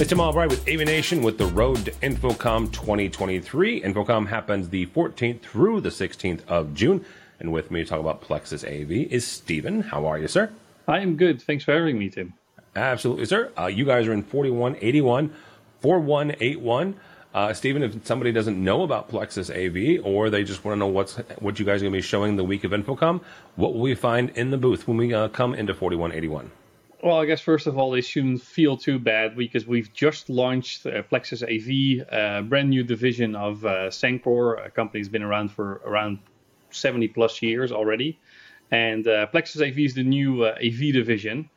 It's Tim Albright with AVNation with the Road to InfoComm 2023. InfoComm happens the 14th through the 16th of June. And with me to talk about Plexus AV is Steven. How are you, sir? I am good. Thanks for having me, Tim. Absolutely, sir. Uh, you guys are in 4181 4181. Uh, Steven, if somebody doesn't know about Plexus AV or they just want to know what's what you guys are going to be showing the week of InfoComm, what will we find in the booth when we uh, come into 4181? Well, I guess first of all, they shouldn't feel too bad because we've just launched uh, Plexus AV, a brand new division of uh, Sencore. A company that's been around for around 70 plus years already. And uh, Plexus AV is the new uh, AV division.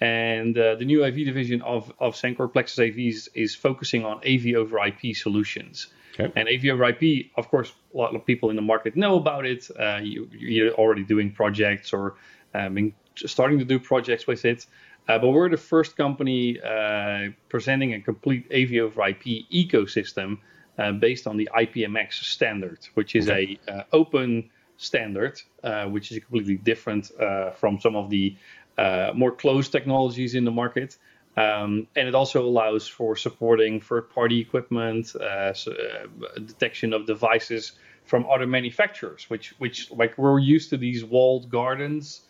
And uh, the new AV division of, of Sencore, Plexus AV, is, is focusing on AV over IP solutions. Okay. And AV over IP, of course, a lot of people in the market know about it. Uh, you, you're already doing projects or um, starting to do projects with it. Uh, but we're the first company uh, presenting a complete AV over IP ecosystem uh, based on the IPMX standard, which is okay. a uh, open standard, uh, which is completely different uh, from some of the more closed technologies in the market. Um, and it also allows for supporting third-party equipment, so, detection of devices from other manufacturers, which which like we're used to these walled gardens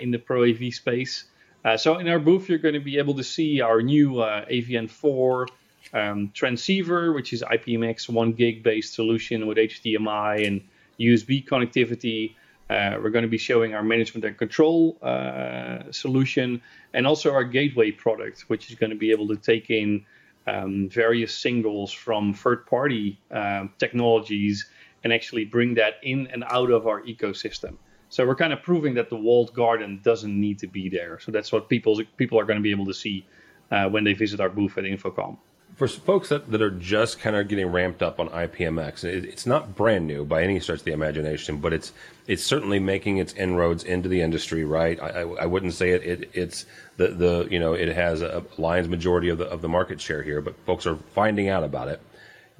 in the Pro AV space. Uh, so in our booth, you're going to be able to see our new uh, AVN4 um, transceiver, which is IPMX 1 gig based solution with HDMI and USB connectivity. Uh, we're going to be showing our management and control uh, solution and also our gateway product, which is going to be able to take in um, various singles from third party um, technologies and actually bring that in and out of our ecosystem. So we're kind of proving that the walled garden doesn't need to be there. So that's what people people are going to be able to see uh, when they visit our booth at InfoComm. For folks that, that are just kind of getting ramped up on IPMX, it, it's not brand new by any stretch of the imagination, but it's it's certainly making its inroads into the industry. Right? I, I, I wouldn't say it, it, it's the the you know it has a lion's majority of the of the market share here, but folks are finding out about it.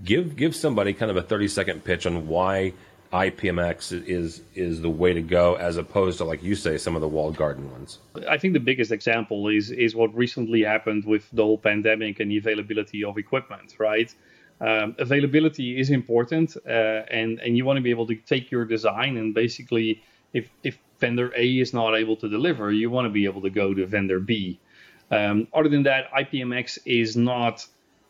Give give somebody kind of a thirty second pitch on why IPMX is is the way to go, as opposed to like you say, some of the walled garden ones. I think the biggest example is is what recently happened with the whole pandemic and the availability of equipment. Right, um, availability is important, uh, and and you want to be able to take your design and basically, if if vendor A is not able to deliver, you want to be able to go to vendor B. Um, other than that, IPMX is not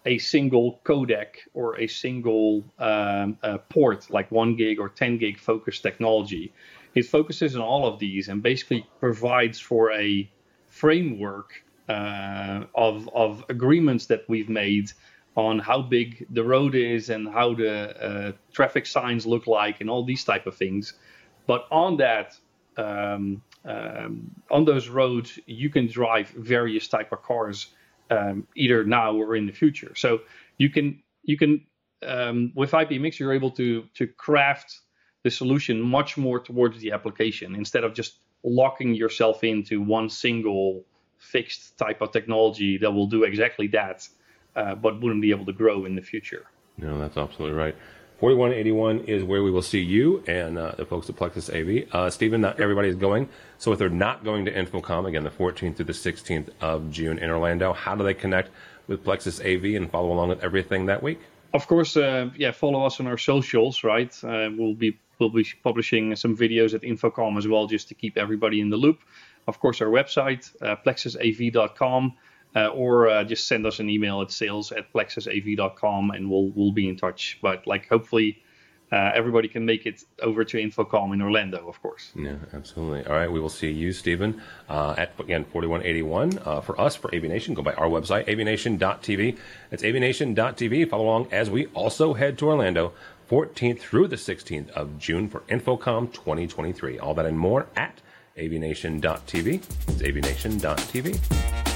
a single codec or a single um, uh, port, like one gig or 10 gig focused technology. It focuses on all of these and basically provides for a framework uh, of, of agreements that we've made on how big the road is and how the uh, traffic signs look like and all these type of things. But on that, um, um, on those roads, you can drive various type of cars um, either now or in the future. So you can you can um, with IPMX you're able to to craft the solution much more towards the application instead of just locking yourself into one single fixed type of technology that will do exactly that, uh, but wouldn't be able to grow in the future. No, that's absolutely right. 4181 is where we will see you and uh, the folks at Plexus AV. Uh, Steven, not everybody is going. So if they're not going to InfoComm, again, the 14th through the 16th of June in Orlando, how do they connect with Plexus AV and follow along with everything that week? Of course, uh, yeah, follow us on our socials, right? Uh, we'll be we'll be publishing some videos at InfoComm as well, just to keep everybody in the loop. Of course, our website, uh, plexusav.com uh, or uh, just send us an email at sales at plexusav.com and we'll we'll be in touch. But like hopefully uh, everybody can make it over to InfoComm in Orlando, of course. Yeah, absolutely. All right, we will see you, Steven, uh, at again 4181 uh, for us for AVNation. Go by our website, avnation.tv. It's avnation.tv. Follow along as we also head to Orlando. 14th through the 16th of June for InfoComm 2023. All that and more at avnation.tv. It's avnation.tv.